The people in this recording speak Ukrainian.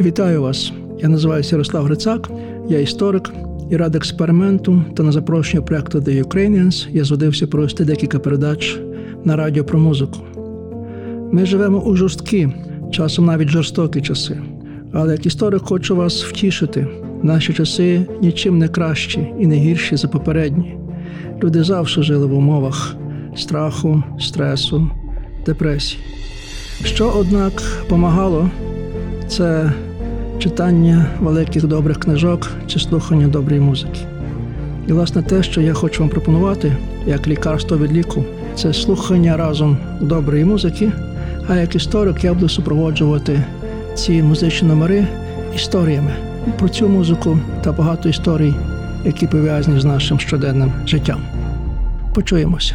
Вітаю вас! Я називаюся Ярослав Грицак, я історик і рад експерименту та на запрошення проекту The Ukrainians я зводився провести декілька передач на радіо про музику. Ми живемо у жорсткі, часом навіть жорстокі часи. Але як історик хочу вас втішити, наші часи нічим не кращі і не гірші за попередні. Люди завжди жили в умовах страху, стресу, депресії. Що, однак, помагало, це читання великих добрих книжок чи слухання доброї музики. І, власне, те, що я хочу вам пропонувати, як лікарство від ліку, це слухання разом доброї музики, а як історик я буду супроводжувати ці музичні номери історіями про цю музику та багато історій, які пов'язані з нашим щоденним життям. Почуємося.